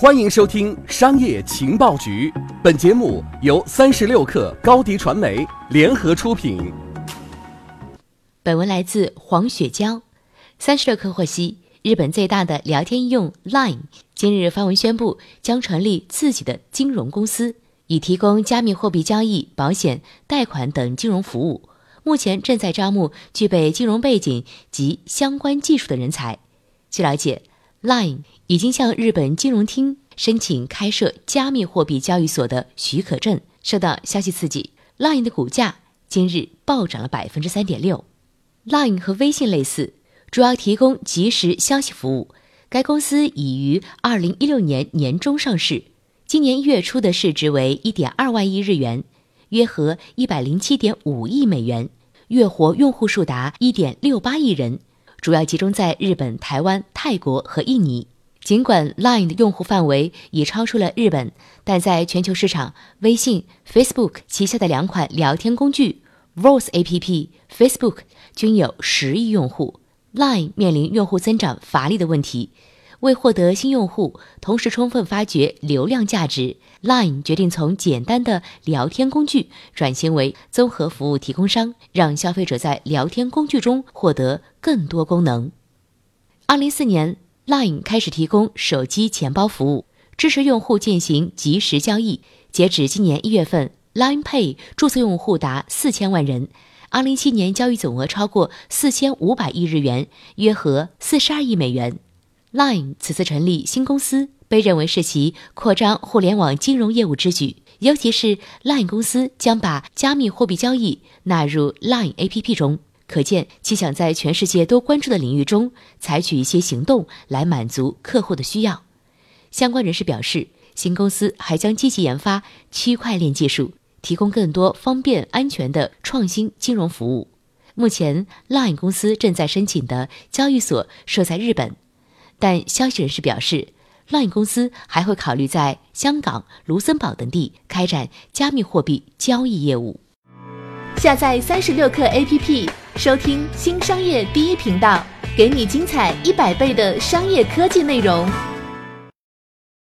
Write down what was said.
欢迎收听《商业情报局》，本节目由三十六克高低传媒联合出品。本文来自黄雪娇。三十六克获悉，日本最大的聊天应用 Line 今日发文宣布，将成立自己的金融公司，以提供加密货币交易、保险、贷款等金融服务。目前正在招募具备金融背景及相关技术的人才。据了解。Line 已经向日本金融厅申请开设加密货币交易所的许可证。受到消息刺激，Line 的股价今日暴涨了百分之三点六。Line 和微信类似，主要提供即时消息服务。该公司已于二零一六年年中上市，今年一月初的市值为一点二万亿日元，约合一百零七点五亿美元，月活用户数达一点六八亿人。主要集中在日本、台湾、泰国和印尼。尽管 Line 的用户范围已超出了日本，但在全球市场，微信、Facebook 旗下的两款聊天工具 Voice APP、Facebook 均有十亿用户。Line 面临用户增长乏力的问题。为获得新用户，同时充分发掘流量价值，Line 决定从简单的聊天工具转型为综合服务提供商，让消费者在聊天工具中获得更多功能。二零一四年，Line 开始提供手机钱包服务，支持用户进行即时交易。截止今年一月份，Line Pay 注册用户达四千万人，二零一七年交易总额超过四千五百亿日元，约合四十二亿美元。Line 此次成立新公司，被认为是其扩张互联网金融业务之举。尤其是 Line 公司将把加密货币交易纳入 Line APP 中，可见其想在全世界都关注的领域中采取一些行动来满足客户的需要。相关人士表示，新公司还将积极研发区块链技术，提供更多方便、安全的创新金融服务。目前，Line 公司正在申请的交易所设在日本。但消息人士表示，Line 公司还会考虑在香港、卢森堡等地开展加密货币交易业务。下载三十六课 APP，收听新商业第一频道，给你精彩一百倍的商业科技内容。